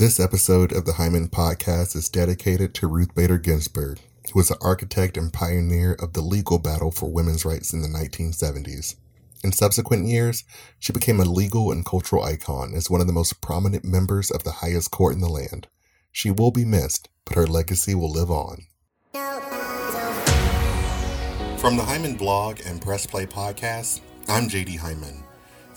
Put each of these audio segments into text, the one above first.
This episode of the Hyman Podcast is dedicated to Ruth Bader Ginsburg, who was an architect and pioneer of the legal battle for women's rights in the 1970s. In subsequent years, she became a legal and cultural icon as one of the most prominent members of the highest court in the land. She will be missed, but her legacy will live on. From the Hyman blog and Press Play podcast, I'm JD Hyman.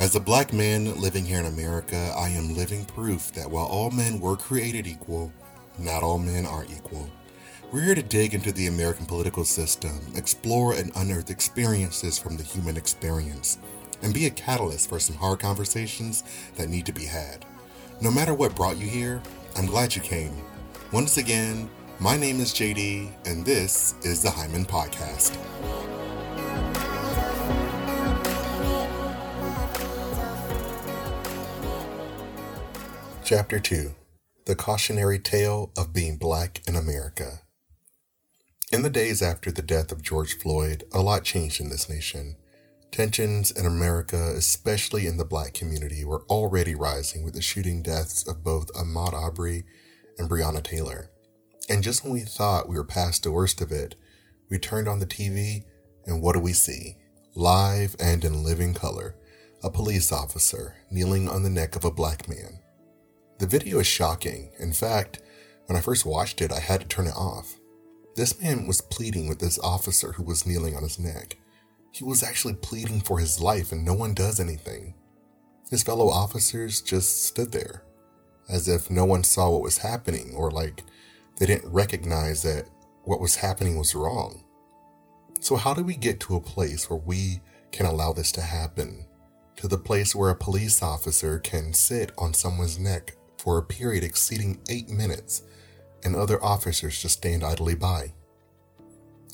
As a black man living here in America, I am living proof that while all men were created equal, not all men are equal. We're here to dig into the American political system, explore and unearth experiences from the human experience, and be a catalyst for some hard conversations that need to be had. No matter what brought you here, I'm glad you came. Once again, my name is JD, and this is the Hyman Podcast. Chapter 2 The Cautionary Tale of Being Black in America. In the days after the death of George Floyd, a lot changed in this nation. Tensions in America, especially in the black community, were already rising with the shooting deaths of both Ahmaud Arbery and Breonna Taylor. And just when we thought we were past the worst of it, we turned on the TV, and what do we see? Live and in living color, a police officer kneeling on the neck of a black man. The video is shocking. In fact, when I first watched it, I had to turn it off. This man was pleading with this officer who was kneeling on his neck. He was actually pleading for his life, and no one does anything. His fellow officers just stood there, as if no one saw what was happening, or like they didn't recognize that what was happening was wrong. So, how do we get to a place where we can allow this to happen? To the place where a police officer can sit on someone's neck for a period exceeding eight minutes, and other officers just stand idly by.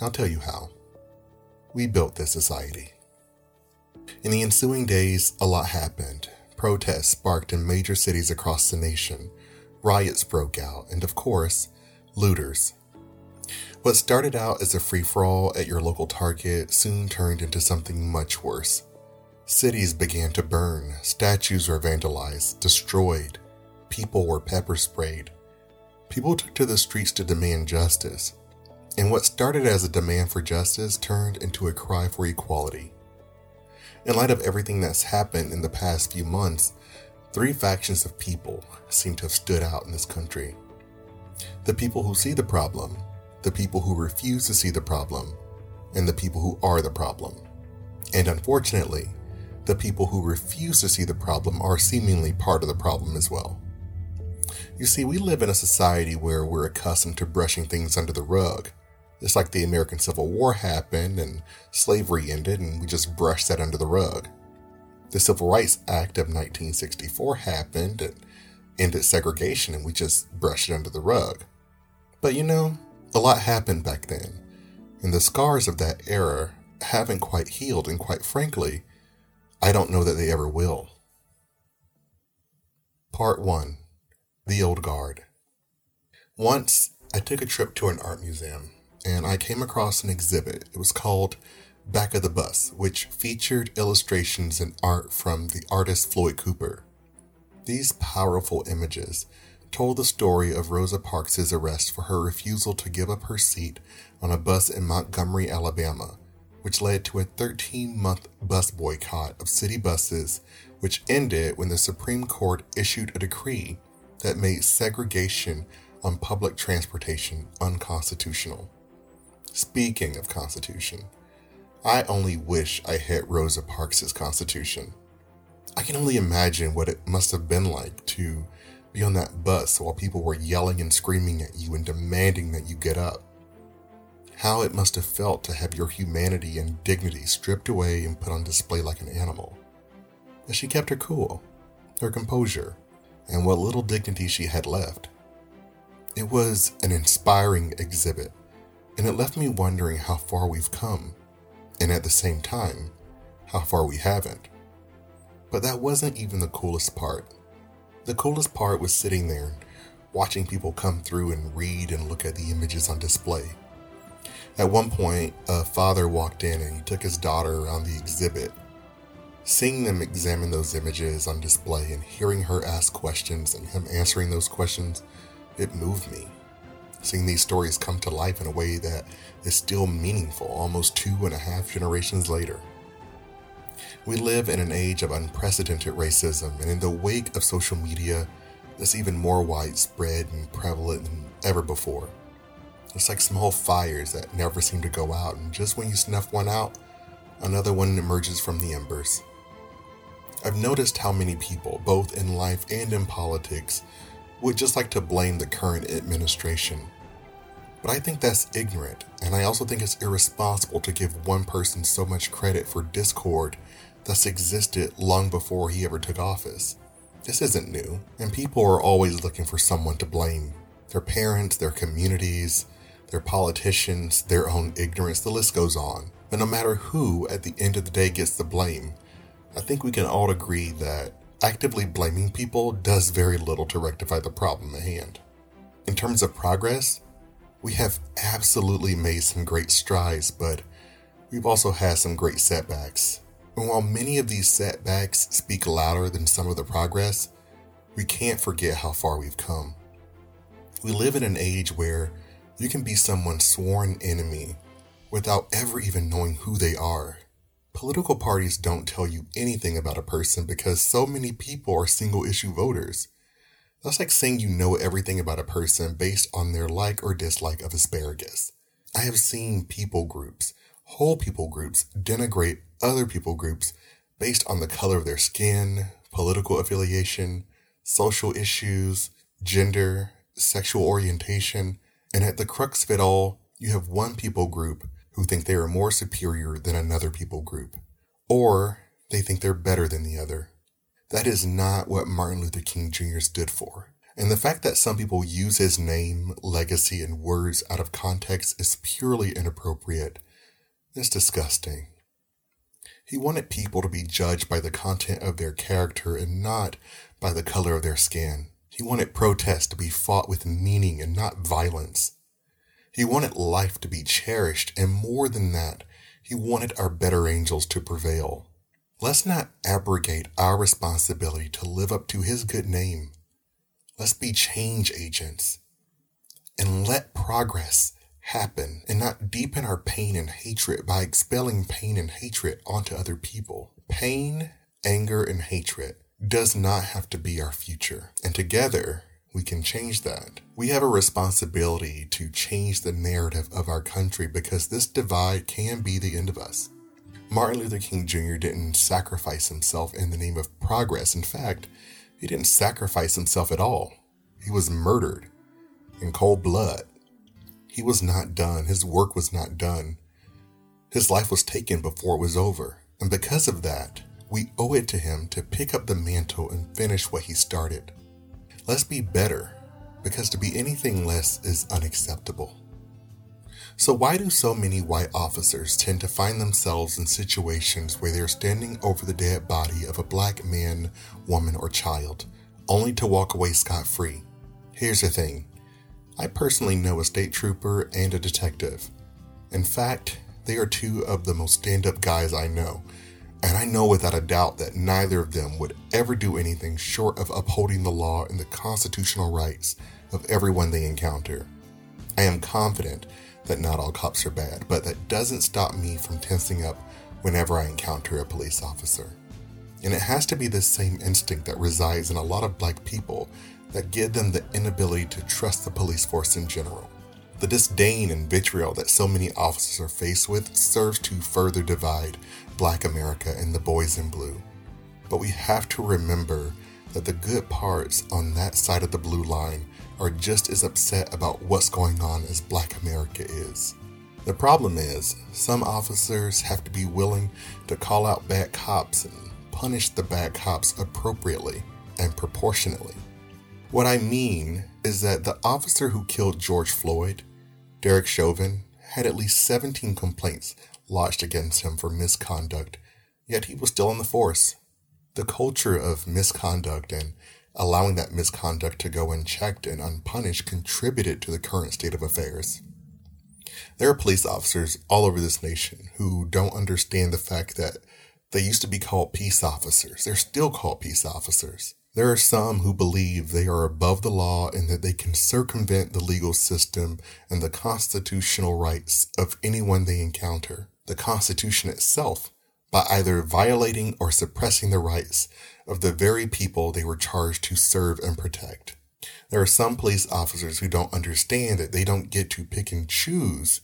I'll tell you how. We built this society. In the ensuing days, a lot happened. Protests sparked in major cities across the nation. Riots broke out, and of course, looters. What started out as a free for all at your local Target soon turned into something much worse. Cities began to burn, statues were vandalized, destroyed, people were pepper sprayed. People took to the streets to demand justice. And what started as a demand for justice turned into a cry for equality. In light of everything that's happened in the past few months, three factions of people seem to have stood out in this country the people who see the problem, the people who refuse to see the problem, and the people who are the problem. And unfortunately, the people who refuse to see the problem are seemingly part of the problem as well. You see, we live in a society where we're accustomed to brushing things under the rug. It's like the American Civil War happened and slavery ended, and we just brushed that under the rug. The Civil Rights Act of 1964 happened and ended segregation, and we just brushed it under the rug. But you know, a lot happened back then, and the scars of that era haven't quite healed, and quite frankly, I don't know that they ever will. Part 1 the Old Guard. Once, I took a trip to an art museum and I came across an exhibit. It was called Back of the Bus, which featured illustrations and art from the artist Floyd Cooper. These powerful images told the story of Rosa Parks' arrest for her refusal to give up her seat on a bus in Montgomery, Alabama, which led to a 13 month bus boycott of city buses, which ended when the Supreme Court issued a decree that made segregation on public transportation unconstitutional. Speaking of Constitution, I only wish I had Rosa Parks' Constitution. I can only imagine what it must have been like to be on that bus while people were yelling and screaming at you and demanding that you get up. How it must have felt to have your humanity and dignity stripped away and put on display like an animal. But she kept her cool, her composure, and what little dignity she had left. It was an inspiring exhibit, and it left me wondering how far we've come, and at the same time, how far we haven't. But that wasn't even the coolest part. The coolest part was sitting there, watching people come through and read and look at the images on display. At one point, a father walked in and he took his daughter around the exhibit, Seeing them examine those images on display and hearing her ask questions and him answering those questions, it moved me. Seeing these stories come to life in a way that is still meaningful almost two and a half generations later. We live in an age of unprecedented racism, and in the wake of social media, it's even more widespread and prevalent than ever before. It's like small fires that never seem to go out, and just when you snuff one out, another one emerges from the embers. I've noticed how many people, both in life and in politics, would just like to blame the current administration. But I think that's ignorant, and I also think it's irresponsible to give one person so much credit for discord that's existed long before he ever took office. This isn't new, and people are always looking for someone to blame their parents, their communities, their politicians, their own ignorance, the list goes on. But no matter who at the end of the day gets the blame, I think we can all agree that actively blaming people does very little to rectify the problem at hand. In terms of progress, we have absolutely made some great strides, but we've also had some great setbacks. And while many of these setbacks speak louder than some of the progress, we can't forget how far we've come. We live in an age where you can be someone's sworn enemy without ever even knowing who they are. Political parties don't tell you anything about a person because so many people are single issue voters. That's like saying you know everything about a person based on their like or dislike of asparagus. I have seen people groups, whole people groups, denigrate other people groups based on the color of their skin, political affiliation, social issues, gender, sexual orientation, and at the crux of it all, you have one people group who think they are more superior than another people group, or they think they're better than the other. That is not what Martin Luther King Jr. stood for. And the fact that some people use his name, legacy, and words out of context is purely inappropriate. It's disgusting. He wanted people to be judged by the content of their character and not by the color of their skin. He wanted protests to be fought with meaning and not violence. He wanted life to be cherished, and more than that, he wanted our better angels to prevail. Let's not abrogate our responsibility to live up to his good name. Let's be change agents and let progress happen and not deepen our pain and hatred by expelling pain and hatred onto other people. Pain, anger, and hatred does not have to be our future. And together, we can change that. We have a responsibility to change the narrative of our country because this divide can be the end of us. Martin Luther King Jr. didn't sacrifice himself in the name of progress. In fact, he didn't sacrifice himself at all. He was murdered in cold blood. He was not done. His work was not done. His life was taken before it was over. And because of that, we owe it to him to pick up the mantle and finish what he started. Let's be better, because to be anything less is unacceptable. So, why do so many white officers tend to find themselves in situations where they're standing over the dead body of a black man, woman, or child, only to walk away scot free? Here's the thing I personally know a state trooper and a detective. In fact, they are two of the most stand up guys I know, and I know without a doubt that neither of them would ever do anything short of upholding the law and the constitutional rights of everyone they encounter. I am confident that not all cops are bad, but that doesn't stop me from tensing up whenever I encounter a police officer. And it has to be this same instinct that resides in a lot of black people that give them the inability to trust the police force in general. The disdain and vitriol that so many officers are faced with serves to further divide Black America and the boys in blue. But we have to remember that the good parts on that side of the blue line are just as upset about what's going on as Black America is. The problem is, some officers have to be willing to call out bad cops and punish the bad cops appropriately and proportionately. What I mean is that the officer who killed George Floyd, Derek Chauvin, had at least 17 complaints lodged against him for misconduct, yet he was still in the force. The culture of misconduct and allowing that misconduct to go unchecked and unpunished contributed to the current state of affairs. There are police officers all over this nation who don't understand the fact that They used to be called peace officers. They're still called peace officers. There are some who believe they are above the law and that they can circumvent the legal system and the constitutional rights of anyone they encounter, the Constitution itself, by either violating or suppressing the rights of the very people they were charged to serve and protect. There are some police officers who don't understand that they don't get to pick and choose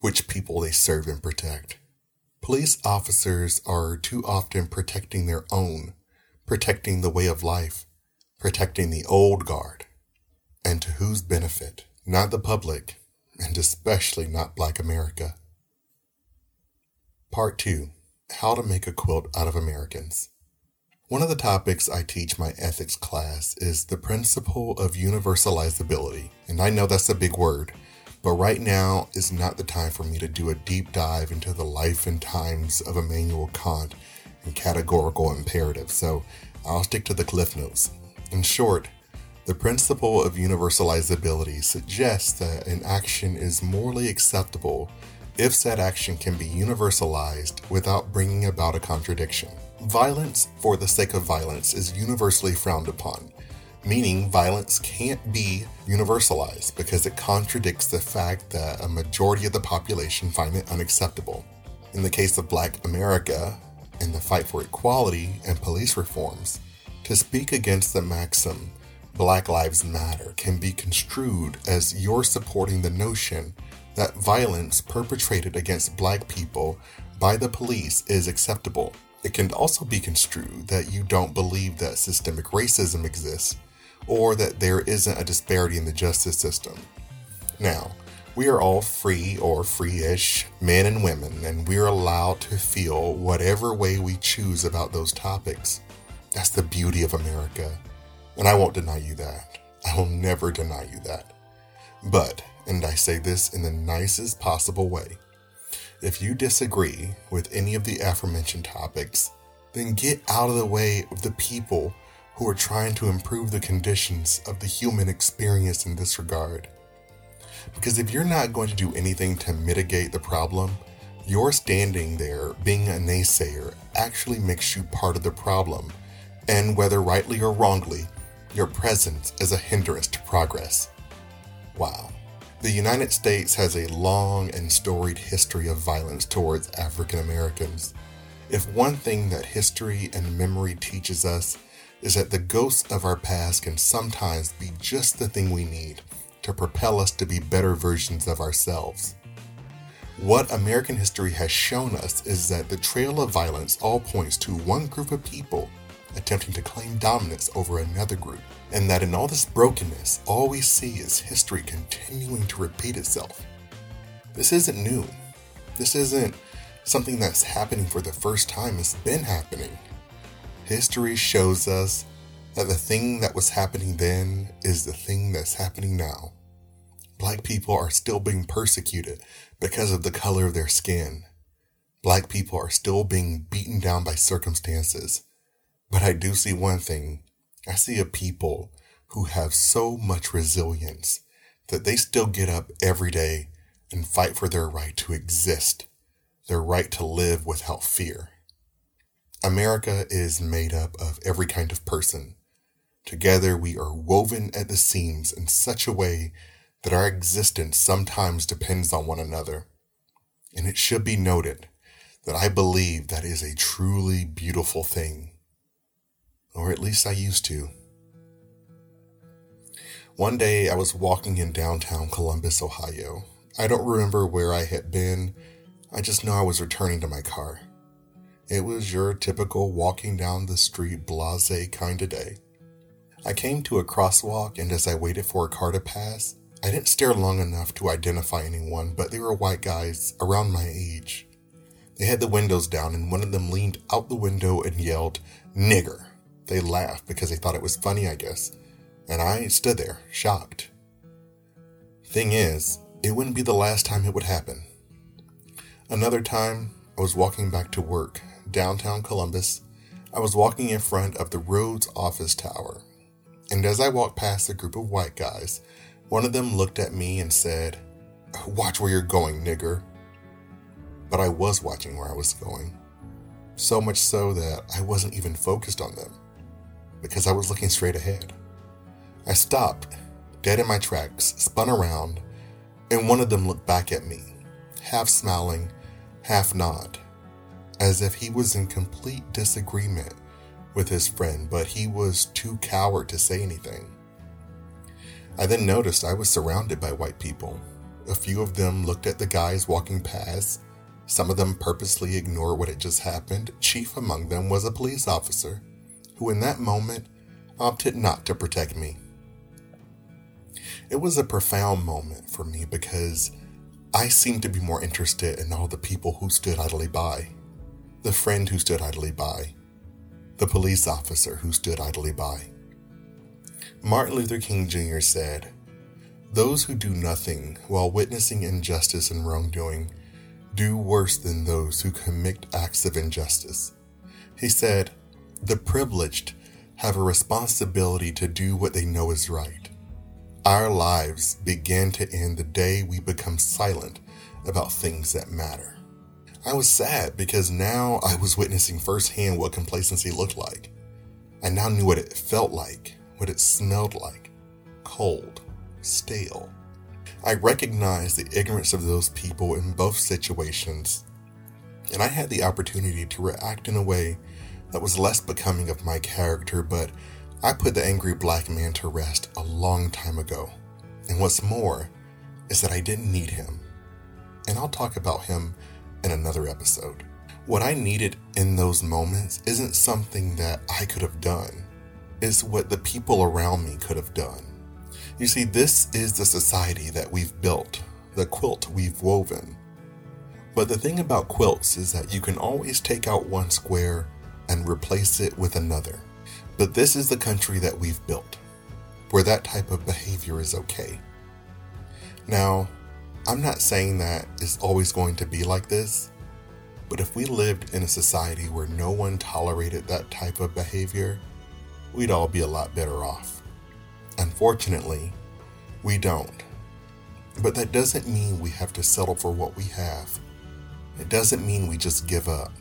which people they serve and protect. Police officers are too often protecting their own protecting the way of life, protecting the old guard. And to whose benefit? Not the public, and especially not Black America. Part 2 How to Make a Quilt Out of Americans. One of the topics I teach my ethics class is the principle of universalizability. And I know that's a big word, but right now is not the time for me to do a deep dive into the life and times of Immanuel Kant and categorical imperative, so I'll stick to the cliff notes. In short, the principle of universalizability suggests that an action is morally acceptable if said action can be universalized without bringing about a contradiction. Violence for the sake of violence is universally frowned upon, meaning violence can't be universalized because it contradicts the fact that a majority of the population find it unacceptable. In the case of Black America, in the fight for equality and police reforms, to speak against the maxim Black Lives Matter can be construed as you're supporting the notion that violence perpetrated against black people by the police is acceptable. It can also be construed that you don't believe that systemic racism exists or that there isn't a disparity in the justice system. Now, we are all free or free ish men and women, and we're allowed to feel whatever way we choose about those topics. That's the beauty of America, and I won't deny you that. I will never deny you that. But, and I say this in the nicest possible way, if you disagree with any of the aforementioned topics, then get out of the way of the people who are trying to improve the conditions of the human experience in this regard. Because if you're not going to do anything to mitigate the problem, your standing there being a naysayer actually makes you part of the problem, and whether rightly or wrongly, your presence is a hindrance to progress. Wow. The United States has a long and storied history of violence towards African Americans. If one thing that history and memory teaches us is that the ghosts of our past can sometimes be just the thing we need to propel us to be better versions of ourselves. What American history has shown us is that the trail of violence all points to one group of people attempting to claim dominance over another group, and that in all this brokenness, all we see is history continuing to repeat itself. This isn't new. This isn't something that's happening for the first time, it's been happening. History shows us that the thing that was happening then is the thing that's happening now. Black people are still being persecuted because of the color of their skin. Black people are still being beaten down by circumstances. But I do see one thing. I see a people who have so much resilience that they still get up every day and fight for their right to exist, their right to live without fear. America is made up of every kind of person Together we are woven at the seams in such a way that our existence sometimes depends on one another. And it should be noted that I believe that is a truly beautiful thing. Or at least I used to. One day I was walking in downtown Columbus, Ohio. I don't remember where I had been. I just know I was returning to my car. It was your typical walking down the street blase kind of day. I came to a crosswalk, and as I waited for a car to pass, I didn't stare long enough to identify anyone, but they were white guys around my age. They had the windows down, and one of them leaned out the window and yelled, Nigger. They laughed because they thought it was funny, I guess, and I stood there, shocked. Thing is, it wouldn't be the last time it would happen. Another time, I was walking back to work, downtown Columbus. I was walking in front of the Rhodes office tower, and as I walked past a group of white guys, one of them looked at me and said, Watch where you're going, nigger. But I was watching where I was going. so much so that I wasn't even focused on them because I was looking straight ahead. I stopped, dead in my tracks, spun around, and one of them looked back at me, half smiling, half nod, as if he was in complete disagreement with his friend, but he was too coward to say anything. I then noticed I was surrounded by white people. A few of them looked at the guys walking past. Some of them purposely ignored what had just happened. Chief among them was a police officer who, in that moment, opted not to protect me. It was a profound moment for me because I seemed to be more interested in all the people who stood idly by the friend who stood idly by, the police officer who stood idly by. Martin Luther King Jr. said, Those who do nothing while witnessing injustice and wrongdoing do worse than those who commit acts of injustice. He said, The privileged have a responsibility to do what they know is right. Our lives begin to end the day we become silent about things that matter. I was sad because now I was witnessing firsthand what complacency looked like. I now knew what it felt like what it smelled like cold, stale. I recognized the ignorance of those people in both situations, and I had the opportunity to react in a way that was less becoming of my character, but I put the angry black man to rest a long time ago. And what's more is that I didn't need him. And I'll talk about him in another episode. What I needed in those moments isn't something that I could have done it's what the people around me could have done. You see, this is the society that we've built, the quilt we've woven. But the thing about quilts is that you can always take out one square and replace it with another. But this is the country that we've built, where that type of behavior is okay. Now, I'm not saying that it's always going to be like this, but if we lived in a society where no one tolerated that type of behavior, we'd all be a lot better off. Unfortunately, we don't. But that doesn't mean we have to settle for what we have. It doesn't mean we just give up.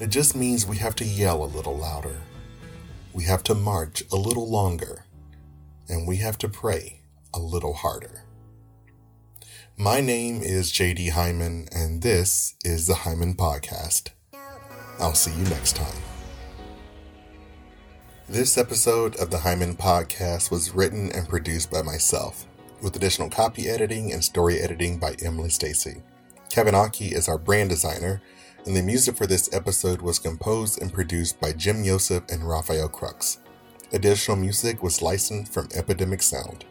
It just means we have to yell a little louder. We have to march a little longer. And we have to pray a little harder. My name is JD Hyman, and this is the Hyman Podcast. I'll see you next time. This episode of the Hyman Podcast was written and produced by myself, with additional copy editing and story editing by Emily Stacy. Kevin Ache is our brand designer, and the music for this episode was composed and produced by Jim Yosef and Rafael Krux. Additional music was licensed from Epidemic Sound.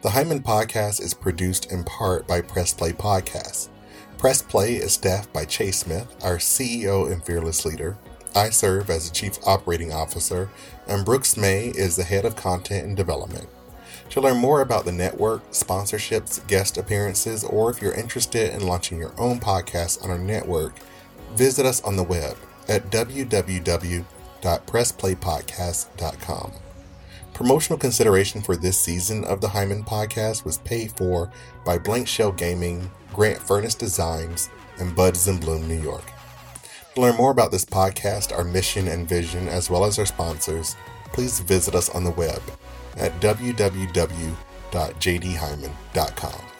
The Hyman Podcast is produced in part by Press Play Podcasts. Press Play is staffed by Chase Smith, our CEO and fearless leader, I serve as the Chief Operating Officer, and Brooks May is the Head of Content and Development. To learn more about the network, sponsorships, guest appearances, or if you're interested in launching your own podcast on our network, visit us on the web at www.pressplaypodcast.com. Promotional consideration for this season of the Hyman podcast was paid for by Blank Shell Gaming, Grant Furnace Designs, and Buds and Bloom, New York. To learn more about this podcast, our mission and vision, as well as our sponsors, please visit us on the web at www.jdhyman.com.